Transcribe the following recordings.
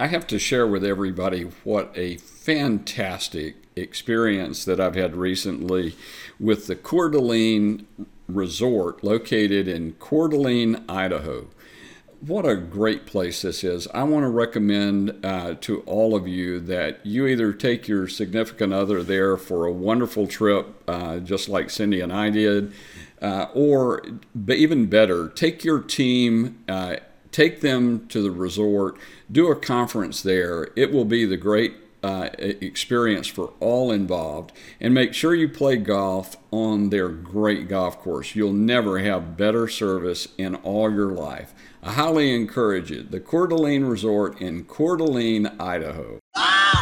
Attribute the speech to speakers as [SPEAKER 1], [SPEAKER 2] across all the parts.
[SPEAKER 1] I have to share with everybody what a fantastic experience that I've had recently with the Coeur d'Alene Resort located in Coeur d'Alene, Idaho. What a great place this is. I want to recommend uh, to all of you that you either take your significant other there for a wonderful trip, uh, just like Cindy and I did, uh, or even better, take your team uh, take them to the resort, do a conference there. It will be the great uh, experience for all involved. And make sure you play golf on their great golf course. You'll never have better service in all your life. I highly encourage it. The Coeur d'Alene Resort in Coeur d'Alene, Idaho. Hello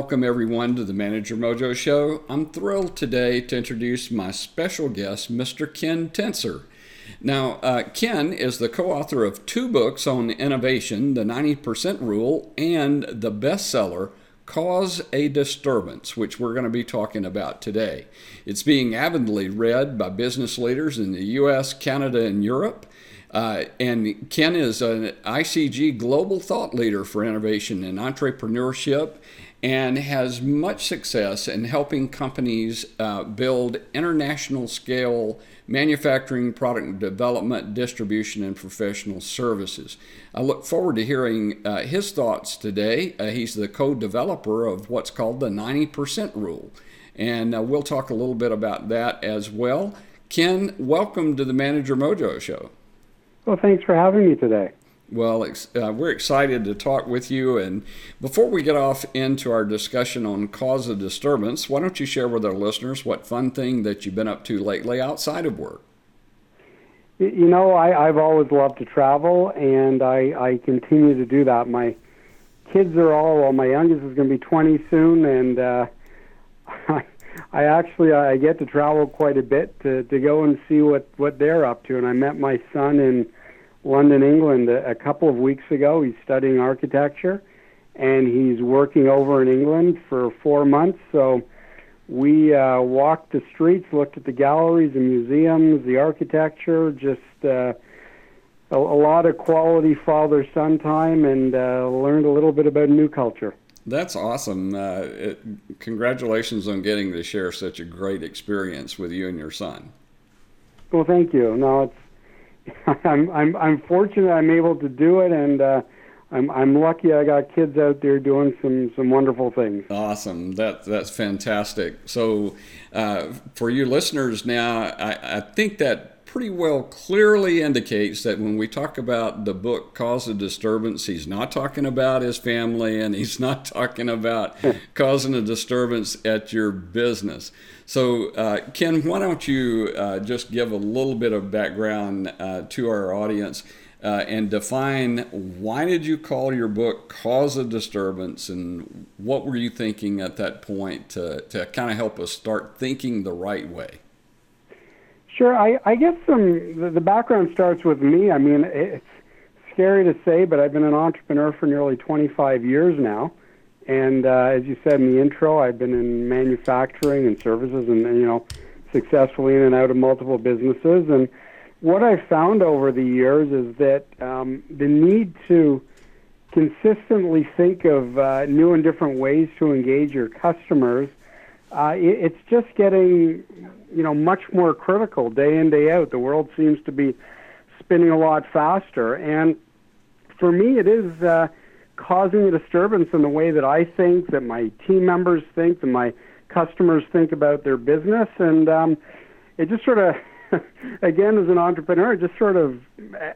[SPEAKER 1] welcome everyone to the Manager Mojo Show. I'm thrilled today to introduce my special guest, Mr. Ken Tencer. Now, uh, Ken is the co author of two books on innovation The 90% Rule and the bestseller Cause a Disturbance, which we're going to be talking about today. It's being avidly read by business leaders in the US, Canada, and Europe. Uh, and Ken is an ICG global thought leader for innovation and entrepreneurship and has much success in helping companies uh, build international scale manufacturing, product development, distribution, and professional services. I look forward to hearing uh, his thoughts today. Uh, he's the co developer of what's called the 90% rule. And uh, we'll talk a little bit about that as well. Ken, welcome to the Manager Mojo Show.
[SPEAKER 2] Well, thanks for having me today.
[SPEAKER 1] Well, uh, we're excited to talk with you. And before we get off into our discussion on cause of disturbance, why don't you share with our listeners what fun thing that you've been up to lately outside of work?
[SPEAKER 2] You know, I, I've always loved to travel, and I, I continue to do that. My kids are all, well, my youngest is going to be 20 soon, and uh, I, I actually I get to travel quite a bit to to go and see what what they're up to. And I met my son in London, England, a, a couple of weeks ago. He's studying architecture, and he's working over in England for four months. So we uh, walked the streets, looked at the galleries and museums, the architecture, just uh, a, a lot of quality father-son time, and uh, learned a little bit about new culture.
[SPEAKER 1] That's awesome. Uh, it, congratulations on getting to share such a great experience with you and your son.
[SPEAKER 2] Well, thank you. No, it's I'm I'm I'm fortunate I'm able to do it, and uh, I'm I'm lucky I got kids out there doing some some wonderful things.
[SPEAKER 1] Awesome. That that's fantastic. So, uh, for you listeners now, I, I think that pretty well clearly indicates that when we talk about the book Cause a Disturbance, he's not talking about his family and he's not talking about causing a disturbance at your business. So, uh, Ken, why don't you uh, just give a little bit of background uh, to our audience uh, and define why did you call your book Cause a Disturbance and what were you thinking at that point to, to kind of help us start thinking the right way?
[SPEAKER 2] Sure. I, I guess the, the background starts with me. I mean, it's scary to say, but I've been an entrepreneur for nearly 25 years now. And uh, as you said in the intro, I've been in manufacturing and services, and you know, successfully in and out of multiple businesses. And what I've found over the years is that um, the need to consistently think of uh, new and different ways to engage your customers uh, it, it's just getting, you know, much more critical day in day out. The world seems to be spinning a lot faster, and for me, it is uh, causing a disturbance in the way that I think, that my team members think, that my customers think about their business, and um, it just sort of, again, as an entrepreneur, it just sort of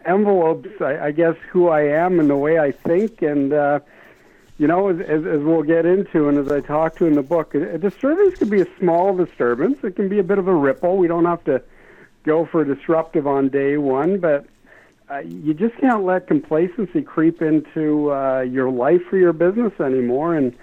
[SPEAKER 2] envelopes, I, I guess, who I am and the way I think, and uh, you know, as, as, as we'll get into and as I talk to in the book, a, disturbance could be a small disturbance. It can be a bit of a ripple. We don't have to go for disruptive on day one, but uh, you just can't let complacency creep into uh, your life or your business anymore, and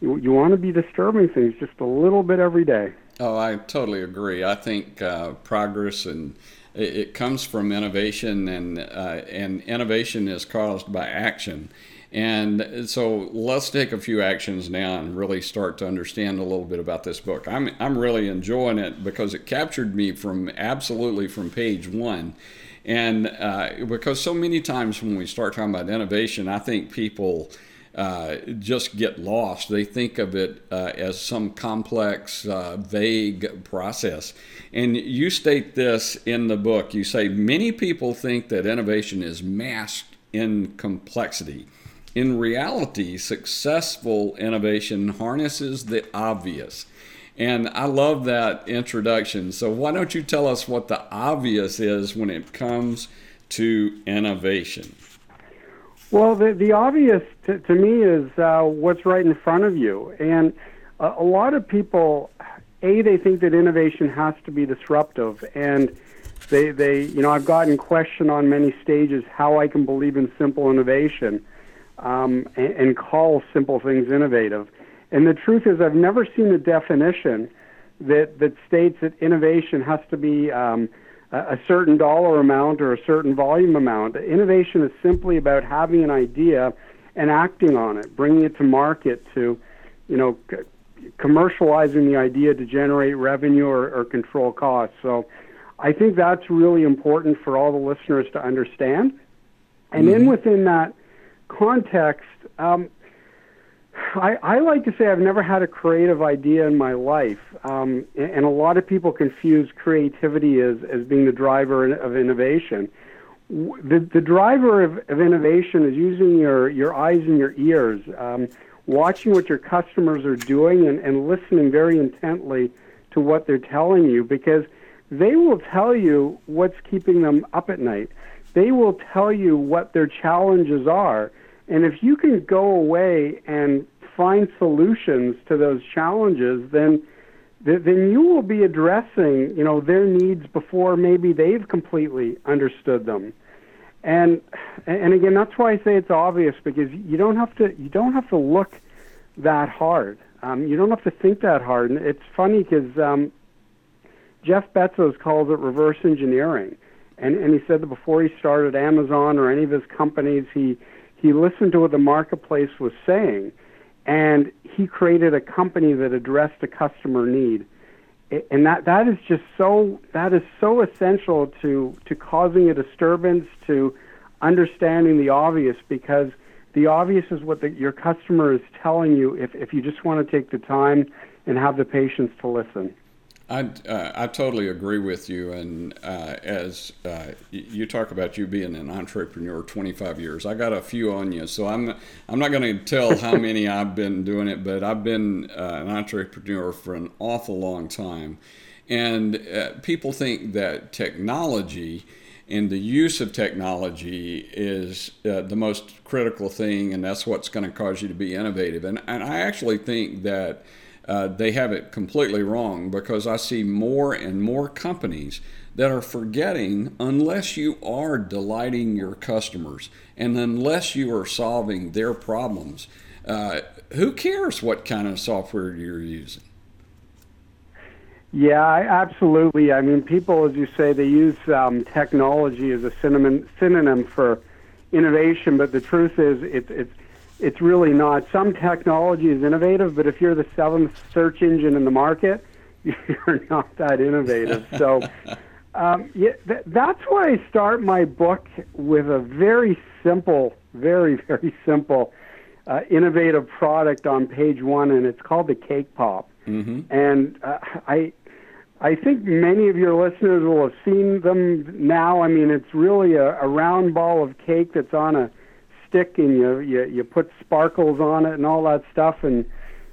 [SPEAKER 2] you, you want to be disturbing things just a little bit every day.
[SPEAKER 1] Oh, I totally agree. I think uh, progress and it, it, comes from innovation, and uh, and innovation is caused by action. And so let's take a few actions now and really start to understand a little bit about this book. I'm, I'm really enjoying it because it captured me from absolutely from page one. And uh, because so many times when we start talking about innovation, I think people uh, just get lost. They think of it uh, as some complex, uh, vague process. And you state this in the book. You say many people think that innovation is masked in complexity. In reality, successful innovation harnesses the obvious. And I love that introduction. So, why don't you tell us what the obvious is when it comes to innovation?
[SPEAKER 2] Well, the, the obvious to, to me is uh, what's right in front of you. And a, a lot of people, A, they think that innovation has to be disruptive. And they, they, you know, I've gotten questioned on many stages how I can believe in simple innovation um, and, and call simple things innovative. And the truth is, I've never seen a definition that that states that innovation has to be um, a, a certain dollar amount or a certain volume amount. Innovation is simply about having an idea and acting on it, bringing it to market to, you know, c- commercializing the idea to generate revenue or, or control costs. So, I think that's really important for all the listeners to understand. And mm-hmm. in within that context, um, I, I like to say I've never had a creative idea in my life, um, and, and a lot of people confuse creativity as, as being the driver of innovation. The, the driver of, of innovation is using your, your eyes and your ears, um, watching what your customers are doing, and, and listening very intently to what they're telling you because they will tell you what's keeping them up at night. They will tell you what their challenges are and if you can go away and find solutions to those challenges, then then you will be addressing you know their needs before maybe they've completely understood them. And and again, that's why I say it's obvious because you don't have to you don't have to look that hard. Um, you don't have to think that hard. And it's funny because um, Jeff Bezos calls it reverse engineering, and and he said that before he started Amazon or any of his companies, he he listened to what the marketplace was saying, and he created a company that addressed a customer need. And that, that is just so that is so essential to, to causing a disturbance, to understanding the obvious, because the obvious is what the, your customer is telling you if, if you just want to take the time and have the patience to listen.
[SPEAKER 1] I, uh, I totally agree with you. And uh, as uh, you talk about you being an entrepreneur 25 years, I got a few on you. So I'm, I'm not going to tell how many I've been doing it, but I've been uh, an entrepreneur for an awful long time. And uh, people think that technology and the use of technology is uh, the most critical thing, and that's what's going to cause you to be innovative. And, and I actually think that uh, they have it completely wrong because I see more and more companies that are forgetting unless you are delighting your customers and unless you are solving their problems, uh, who cares what kind of software you're using?
[SPEAKER 2] Yeah, absolutely. I mean, people, as you say, they use um, technology as a synonym, synonym for innovation, but the truth is, it's it's it's really not. Some technology is innovative, but if you're the seventh search engine in the market, you're not that innovative. So, um, yeah, th- that's why I start my book with a very simple, very, very simple, uh, innovative product on page one, and it's called the Cake Pop. Mm-hmm. And uh, I, I think many of your listeners will have seen them now. I mean, it's really a, a round ball of cake that's on a stick and you, you you put sparkles on it and all that stuff and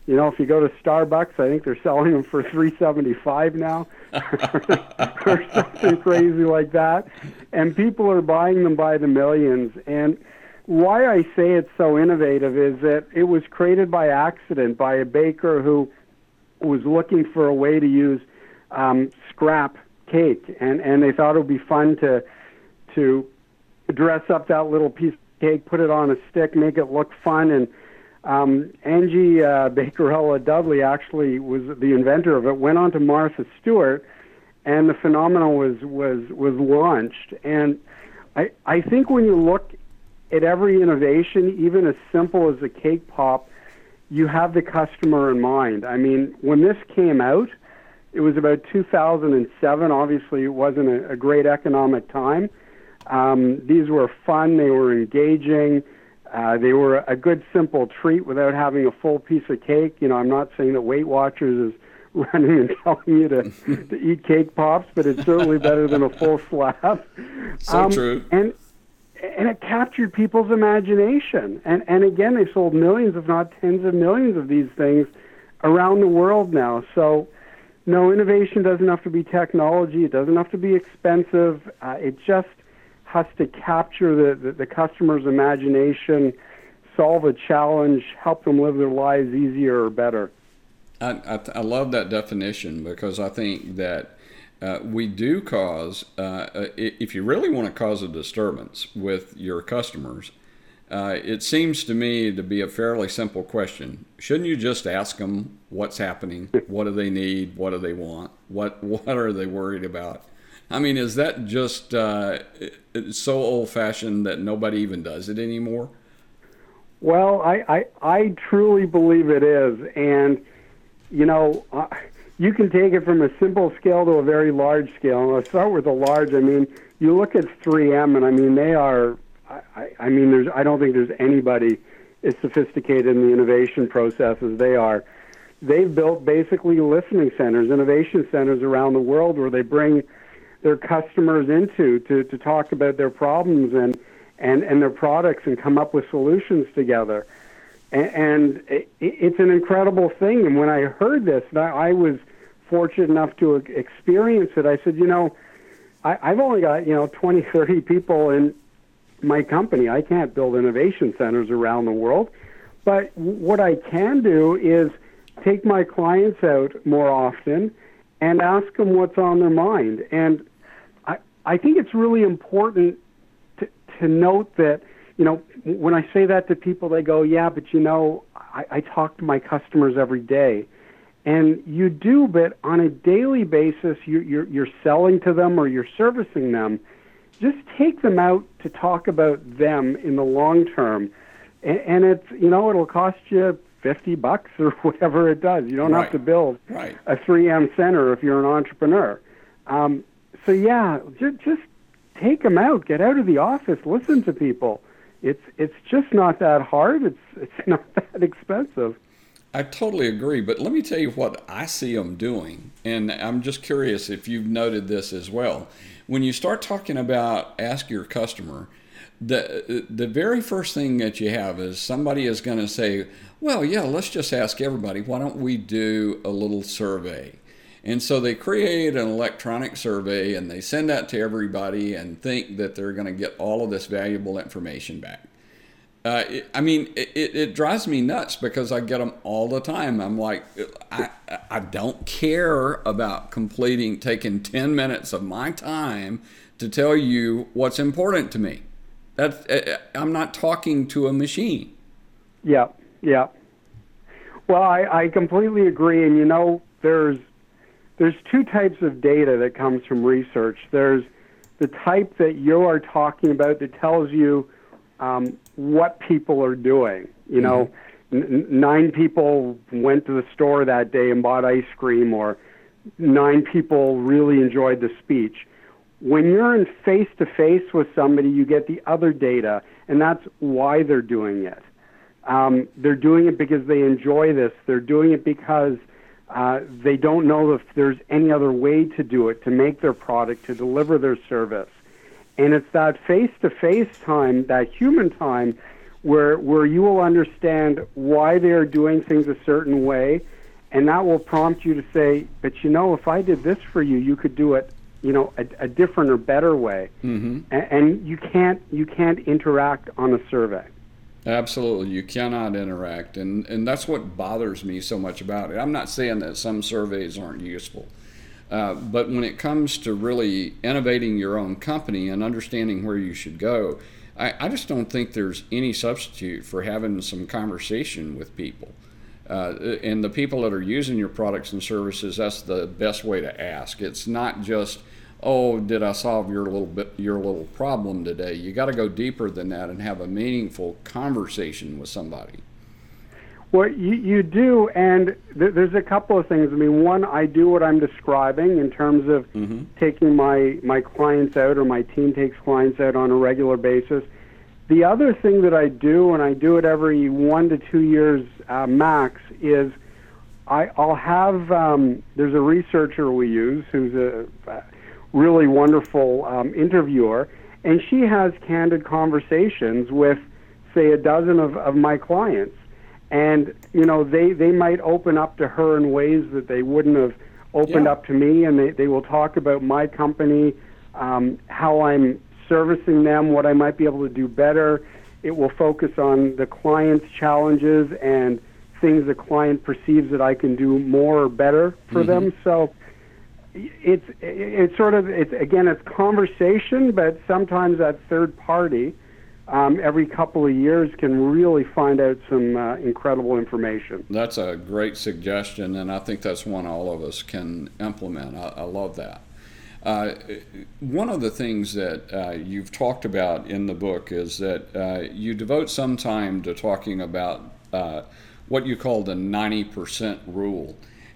[SPEAKER 2] You know, if you go to Starbucks, I think they're selling them for three seventy five now, or something crazy like that. And people are buying them by the millions. And why I say it's so innovative is that it was created by accident by a baker who was looking for a way to use um, scrap cake, and and they thought it would be fun to to dress up that little piece cake, put it on a stick, make it look fun, and um, Angie uh, Bakerella Dudley actually was the inventor of it. Went on to Martha Stewart, and the phenomenon was was was launched. And I I think when you look at every innovation, even as simple as a cake pop, you have the customer in mind. I mean, when this came out, it was about 2007. Obviously, it wasn't a, a great economic time. Um, these were fun. They were engaging. Uh, they were a good, simple treat without having a full piece of cake. You know, I'm not saying that Weight Watchers is running and telling you to, to eat cake pops, but it's certainly better than a full slab.
[SPEAKER 1] So um, true.
[SPEAKER 2] And and it captured people's imagination. And and again, they sold millions, if not tens of millions, of these things around the world now. So. No, innovation doesn't have to be technology. It doesn't have to be expensive. Uh, it just has to capture the, the, the customer's imagination, solve a challenge, help them live their lives easier or better.
[SPEAKER 1] I, I, I love that definition because I think that uh, we do cause, uh, uh if you really want to cause a disturbance with your customers, uh, it seems to me to be a fairly simple question. Shouldn't you just ask them what's happening? What do they need? What do they want? What what are they worried about? I mean, is that just uh, so old fashioned that nobody even does it anymore?
[SPEAKER 2] Well, I, I, I truly believe it is. And, you know, uh, you can take it from a simple scale to a very large scale. And I'll start with a large. I mean, you look at 3M, and I mean, they are, I, I mean, there's, I don't think there's anybody as sophisticated in the innovation process as they are. They've built basically listening centers, innovation centers around the world where they bring their customers into to, to talk about their problems and, and, and their products and come up with solutions together. And, and it, it's an incredible thing. And when I heard this, I, I was fortunate enough to experience it. I said, you know, I, I've only got, you know, 20, 30 people in my company. I can't build innovation centers around the world. But what I can do is take my clients out more often and ask them what's on their mind. And I, think it's really important to, to note that, you know, when I say that to people, they go, yeah, but you know, I, I talk to my customers every day. And you do, but on a daily basis, you, you're, you're selling to them or you're servicing them. Just take them out to talk about them in the long term. And, and it's, you know, it'll cost you 50 bucks or whatever it does. You don't
[SPEAKER 1] right.
[SPEAKER 2] have to build
[SPEAKER 1] right.
[SPEAKER 2] a 3M center if you're an entrepreneur. Um, so yeah, just, just take them out, get out of the office, listen to people. It's it's just not that hard. It's it's not that expensive.
[SPEAKER 1] I totally agree, but let me tell you what I see them doing, and I'm just curious if you've noted this as well. When you start talking about ask your customer, the the very first thing that you have is somebody is going to say, "Well, yeah, let's just ask everybody. Why don't we do a little survey?" And so they create an electronic survey and they send that to everybody and think that they're going to get all of this valuable information back. Uh, it, I mean, it, it, drives me nuts because I get them all the time. I'm like, I, I don't care about completing, taking 10 minutes of my time to tell you what's important to me. That's uh, uh, I'm not talking to a machine.
[SPEAKER 2] Yeah, yeah. Well, I, I completely agree, and you know, there's there's two types of data that comes from research. There's the type that you are talking about that tells you um, what people are doing. You know, mm-hmm. n- nine people went to the store that day and bought ice cream, or nine people really enjoyed the speech. When you're in face to face with somebody, you get the other data, and that's why they're doing it. Um, they're doing it because they enjoy this. They're doing it because uh, they don't know if there's any other way to do it, to make their product, to deliver their service. And it's that face to face time, that human time, where where you will understand why they are doing things a certain way, and that will prompt you to say, "But you know, if I did this for you, you could do it." You know, a, a different or better way,
[SPEAKER 1] Mm-hmm.
[SPEAKER 2] and, and you can't you can't interact on a survey.
[SPEAKER 1] Absolutely, you cannot interact, and and that's what bothers me so much about it. I'm not saying that some surveys aren't useful, uh, but when it comes to really innovating your own company and understanding where you should go, I, I just don't think there's any substitute for having some conversation with people. Uh, and the people that are using your products and services, that's the best way to ask. It's not just oh, did I solve your little bit your little problem today? You got to go deeper than that and have a meaningful conversation with somebody.
[SPEAKER 2] Well, you, you do, and th- there's a couple of things. I mean, one, I do what I'm describing in terms of
[SPEAKER 1] Mm-hmm.
[SPEAKER 2] taking my, my clients out, or my team takes clients out on a regular basis. The other thing that I do, and I do it every one to two years uh, max, is I, I'll have um, there's a researcher we use who's a, a really wonderful um, interviewer, and she has candid conversations with, say, a dozen of, of my clients, and you know they they might open up to her in ways that they wouldn't have opened
[SPEAKER 1] Yeah.
[SPEAKER 2] up to me, and they they will talk about my company, um, how I'm servicing them, what I might be able to do better. It will focus on the client's challenges and things the client perceives that I can do more or better for them. So it's it's sort of it's again it's conversation, but sometimes that third party um, every couple of years can really find out some uh, incredible information.
[SPEAKER 1] That's a great suggestion, and I think that's one all of us can implement. I, I love that. Uh, one of the things that uh, you've talked about in the book is that uh, you devote some time to talking about uh, what you call the 90% rule.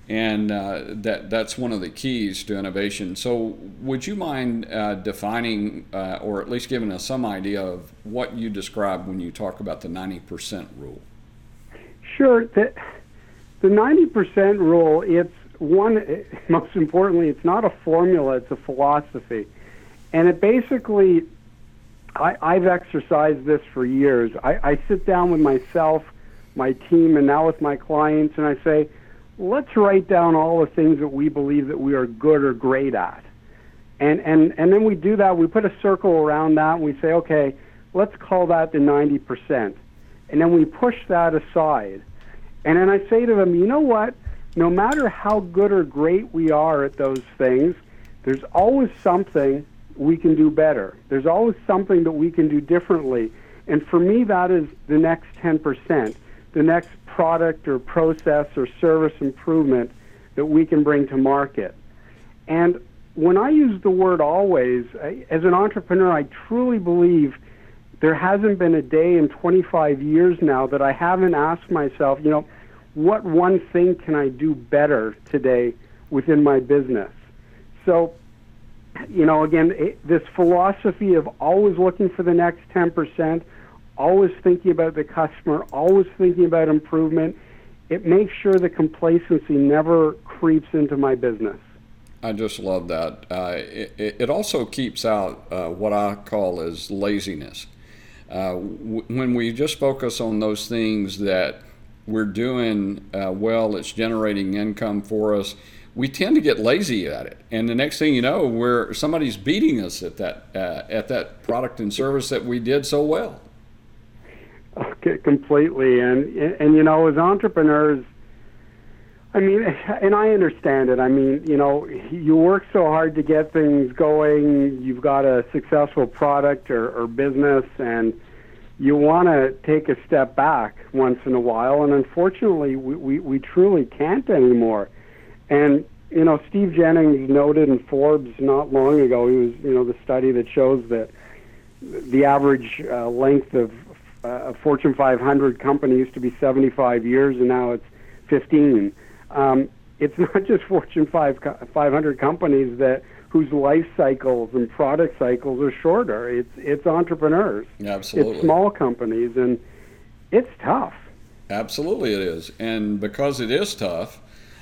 [SPEAKER 1] And uh, that, that's one of the keys to innovation. So, would you mind uh, defining uh, or at least giving us some idea of what you describe when you talk about the 90% rule?
[SPEAKER 2] Sure. The the ninety percent rule. It's one. Most importantly, it's not a formula. It's a philosophy, and it basically. I, I've exercised this for years. I, I sit down with myself, my team, and now with my clients, and I say, let's write down all the things that we believe that we are good or great at. And, and, and then we do that. We put a circle around that, and we say, okay, let's call that the 90%. And then we push that aside. And then I say to them, you know what? No matter how good or great we are at those things, there's always something we can do better. There's always something that we can do differently. And for me, that is the next 10%, the next product or process or service improvement that we can bring to market. And when I use the word always, I, as an entrepreneur, I truly believe there hasn't been a day in 25 years now that I haven't asked myself, you know, what one thing can I do better today within my business? So, you know, again, it, this philosophy of always looking for the next 10%, always thinking about the customer, always thinking about improvement, it makes sure the complacency never creeps into my business.
[SPEAKER 1] I just love that. Uh, it, it also keeps out uh, what I call as laziness. Uh, w- when we just focus on those things that we're doing uh, well, it's generating income for us. We tend to get lazy at it, and the next thing you know, we're somebody's beating us at that uh, at that product and service that we did so well.
[SPEAKER 2] Completely. And, and and you know, as entrepreneurs, I mean, and I understand it. I mean, you know, you work so hard to get things going. You've got a successful product or, or business, and you want to take a step back once in a while. And unfortunately, we, we, we truly can't anymore. And you know, Steve Jennings noted in Forbes not long ago. He was, you know, the study that shows that the average uh, length of uh, a Fortune 500 company used to be 75 years, and now it's 15. Um, it's not just Fortune 5, 500 companies that whose life cycles and product cycles are shorter. It's it's entrepreneurs.
[SPEAKER 1] Absolutely.
[SPEAKER 2] It's small companies, and it's tough.
[SPEAKER 1] Absolutely, it is. And because it is tough,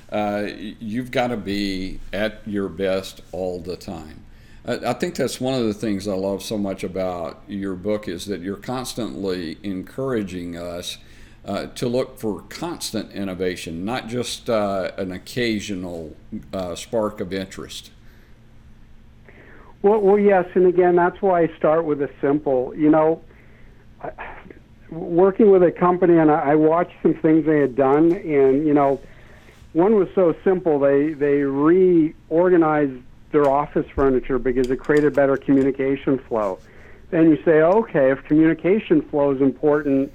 [SPEAKER 1] uh, you've got to be at your best all the time. I, think that's one of the things I love so much about your book is that you're constantly encouraging us uh, to look for constant innovation, not just uh, an occasional uh, spark of interest.
[SPEAKER 2] Well, well, yes, and again, that's why I start with a simple. You know, working with a company, and I, I watched some things they had done, and you know, one was so simple. They they reorganized their office furniture because it created better communication flow. Then you say, okay, if communication flow is important,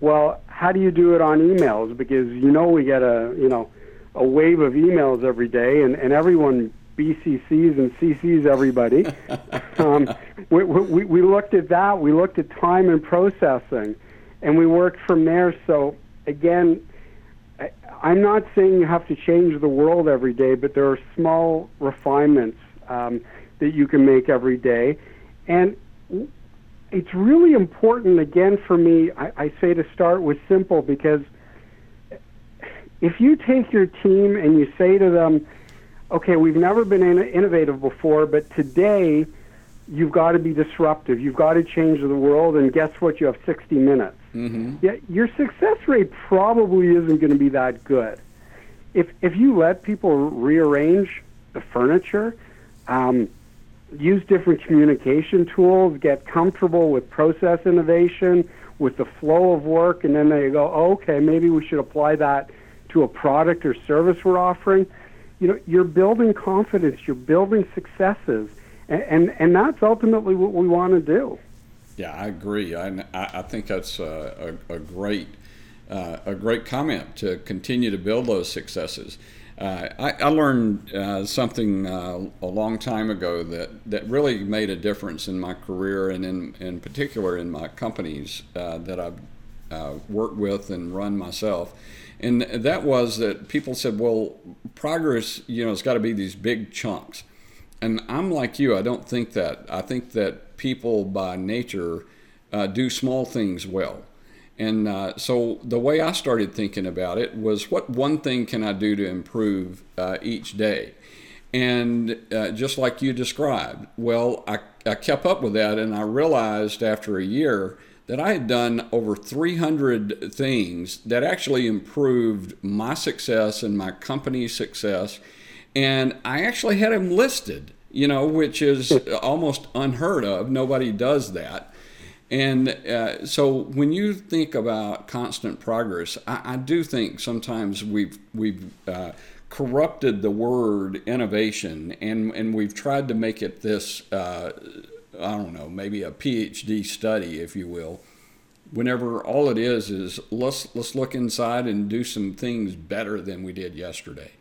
[SPEAKER 2] well, how do you do it on emails? Because you know we get a you know a wave of emails every day, and, and everyone BCCs and CCs everybody. um, we, we, we looked at that. We looked at time and processing, and we worked from there. So again, I'm not saying you have to change the world every day, but there are small refinements um, that you can make every day, and it's really important. Again, for me, I, I say to start with simple because if you take your team and you say to them okay, we've never been in- innovative before, but today you've got to be disruptive. You've got to change the world, and guess what? You have 60 minutes. Mm-hmm. Yeah, your success rate probably isn't going to be that good. If if you let people rearrange the furniture, um, use different communication tools, get comfortable with process innovation, with the flow of work, and then they go, oh, okay, maybe we should apply that to a product or service we're offering you know, you're building confidence, you're building successes, and and, and that's ultimately what we want to do.
[SPEAKER 1] Yeah, I agree. I, I think that's a, a, a great uh, a great comment to continue to build those successes. Uh, I, I, learned uh, something uh, a long time ago that, that really made a difference in my career and in, in particular in my companies uh, that I've uh, worked with and run myself and that was that people said, well, progress, you know, it's got to be these big chunks. And I'm like you, I don't think that. I think that people by nature uh, do small things well. And uh, so the way I started thinking about it was what one thing can I do to improve uh, each day? And uh, just like you described, well, I, I kept up with that and I realized after a year that I had done over 300 things that actually improved my success and my company's success. And I actually had them listed, you know, which is almost unheard of. Nobody does that. And uh, so when you think about constant progress, I, I do think sometimes we've, we've, uh, corrupted the word innovation and, and we've tried to make it this uh, I don't know, maybe a PhD study, if you will. Whenever all it is is let's let's look inside and do some things better than we did yesterday.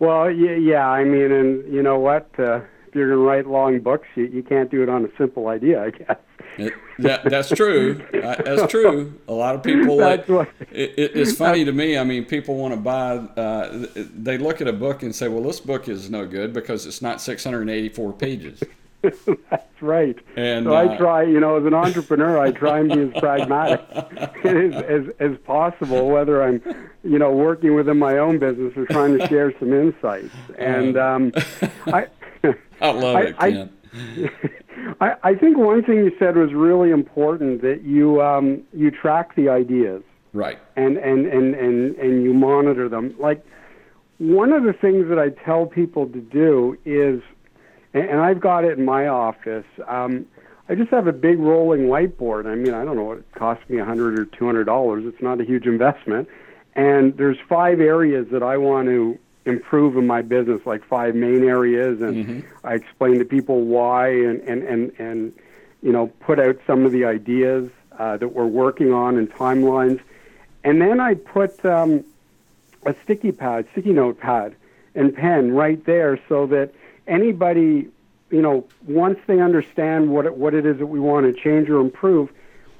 [SPEAKER 2] Well, yeah, yeah. I mean, and you know what? Uh, if you're going to write long books, you, you can't do it on a simple idea, I guess.
[SPEAKER 1] It, that, that's true. That's true. A lot of people. Like, it, it, it's funny to me. I mean, people want to buy. Uh, they look at a book and say, "Well, this book is no good because it's not 684 pages."
[SPEAKER 2] That's right. And so uh, I try, you know, as an entrepreneur, I try and be as pragmatic as, as as possible, whether I'm, you know, working within my own business or trying to share some insights. And um, I,
[SPEAKER 1] I love I, it, Ken.
[SPEAKER 2] I, I think one thing you said was really important that you um, you track the ideas,
[SPEAKER 1] right?
[SPEAKER 2] And and and and and you monitor them. Like one of the things that I tell people to do is and, and I've got it in my office. Um, I just have a big rolling whiteboard. I mean, I don't know what it cost me a hundred or two hundred dollars. It's not a huge investment, and there's five areas that I want to improve in my business, like five main areas, and mm-hmm. I explain to people why, and and and and you know, put out some of the ideas uh, that we're working on and timelines, and then I put um, a sticky pad, sticky note pad, and pen right there, so that anybody, you know, once they understand what it, what it is that we want to change or improve,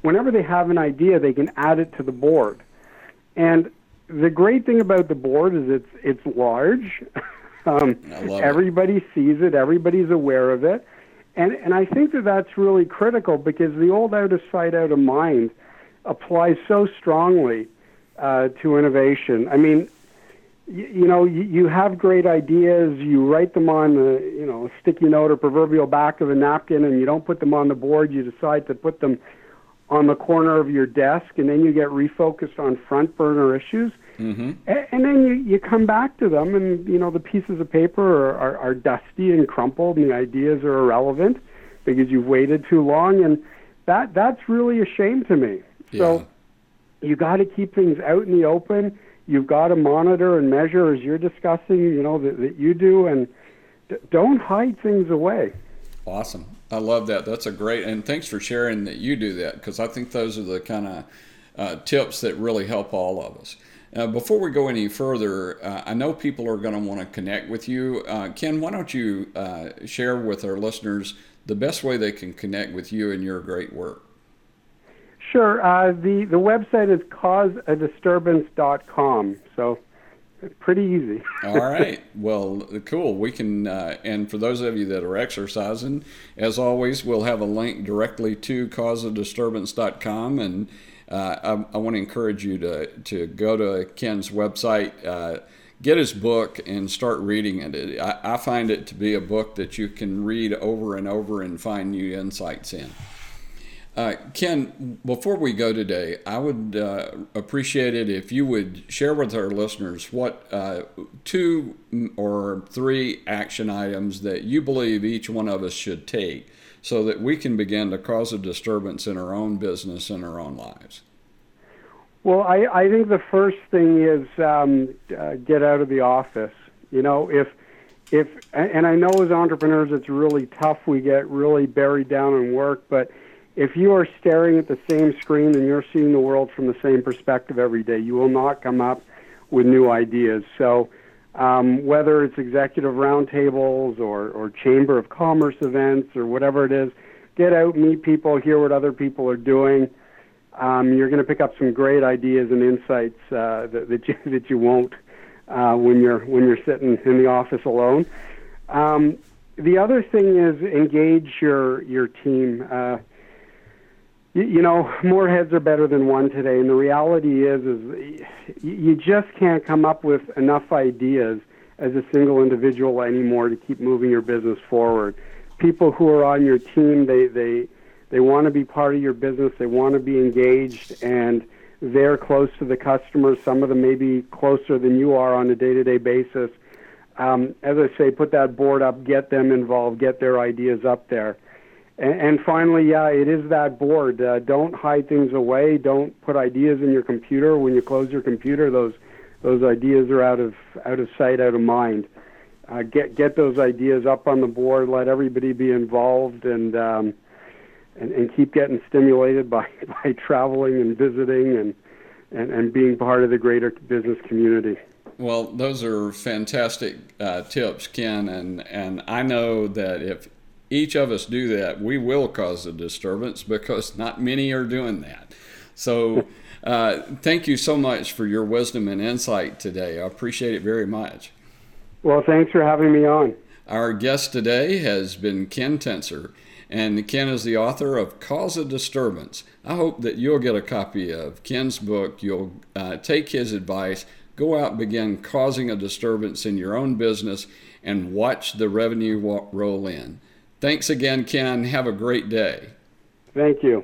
[SPEAKER 2] whenever they have an idea, they can add it to the board. And the great thing about the board is it's it's large. um, everybody
[SPEAKER 1] it.
[SPEAKER 2] sees it. Everybody's aware of it. And and I think that that's really critical because the old out of sight, out of mind applies so strongly uh, to innovation. I mean, you, you know, you, you have great ideas. You write them on the, you know, a sticky note or proverbial back of a napkin, and you don't put them on the board. You decide to put them on the corner of your desk, and then you get refocused on front burner issues. Mm-hmm. And, and then you, you come back to them, and you know the pieces of paper are, are, are dusty and crumpled, and the ideas are irrelevant because you've waited too long, and that that's really a shame to me. Yeah. So you got to keep things out in the open. You've got to monitor and measure as you're discussing, you know, that, that you do, and d- don't hide things away.
[SPEAKER 1] Awesome. I love that. That's a great, and thanks for sharing that you do that because I think those are the kind of uh, tips that really help all of us. Uh, before we go any further, uh, I know people are going to want to connect with you. Uh, Ken, why don't you uh, share with our listeners the best way they can connect with you and your great work?
[SPEAKER 2] Sure. Uh, the, the website is causeadisturbance.com. So pretty easy.
[SPEAKER 1] All right. Well, cool. We can, uh, and for those of you that are exercising, as always, we'll have a link directly to causeadisturbance.com. And uh, I, I want to encourage you to, to go to Ken's website, uh, get his book, and start reading it. I, I find it to be a book that you can read over and over and find new insights in. Uh, Ken, before we go today, I would uh, appreciate it if you would share with our listeners what uh, two or three action items that you believe each one of us should take so that we can begin to cause a disturbance in our own business and our own lives.
[SPEAKER 2] Well, I, I think the first thing is um, uh, get out of the office. You know, if if and I know as entrepreneurs it's really tough. We get really buried down in work, but if you are staring at the same screen and you're seeing the world from the same perspective every day, you will not come up with new ideas. So, um, whether it's executive roundtables or, or chamber of commerce events or whatever it is, get out, meet people, hear what other people are doing. Um, you're going to pick up some great ideas and insights uh, that, that you that you won't uh, when you're when you're sitting in the office alone. Um, the other thing is engage your your team. Uh, you, know, more heads are better than one today, and the reality is, is you just can't come up with enough ideas as a single individual anymore to keep moving your business forward. People who are on your team, they they they want to be part of your business. They want to be engaged, and they're close to the customers. Some of them may be closer than you are on a day-to-day basis. Um, as I say, put that board up, get them involved, get their ideas up there. And, finally, yeah, it is that board. Uh, don't hide things away. Don't put ideas in your computer. When you close your computer, those those ideas are out of out of sight, out of mind. Uh, get get those ideas up on the board. Let everybody be involved, and um, and, and keep getting stimulated by by traveling and visiting and, and and being part of the greater business community.
[SPEAKER 1] Well, those are fantastic uh, tips, Ken, and and I know that if each of us do that, we will cause a disturbance because not many are doing that. So, uh, thank you so much for your wisdom and insight today. I appreciate it very much.
[SPEAKER 2] Well, thanks for having me on.
[SPEAKER 1] Our guest today has been Ken Tencer, and Ken is the author of Cause a Disturbance. I hope that you'll get a copy of Ken's book. You'll uh, take his advice, go out and begin causing a disturbance in your own business, and watch the revenue roll in. Thanks again, Ken. Have a great day.
[SPEAKER 2] Thank you.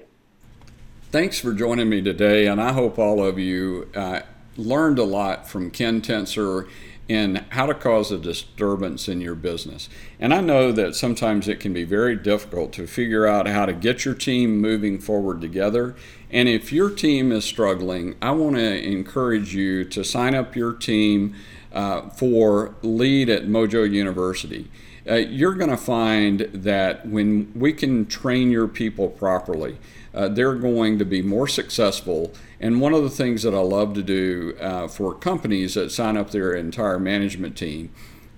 [SPEAKER 1] Thanks for joining me today, and I hope all of you uh, learned a lot from Ken Tencer in how to cause a disturbance in your business. And I know that sometimes it can be very difficult to figure out how to get your team moving forward together. And if your team is struggling, I want to encourage you to sign up your team uh, for Lead at Mojo University uh, you're going to find that when we can train your people properly, uh, they're going to be more successful. And one of the things that I love to do uh, for companies that sign up their entire management team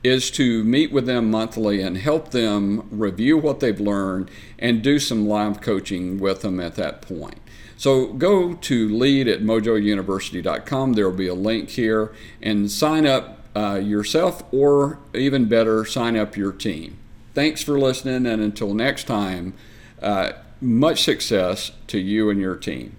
[SPEAKER 1] is to meet with them monthly and help them review what they've learned and do some live coaching with them at that point. So go to lead at mojouniversity.com. There will be a link here and sign up uh, yourself or even better, sign up your team. Thanks for listening, and until next time, uh, much success to you and your team.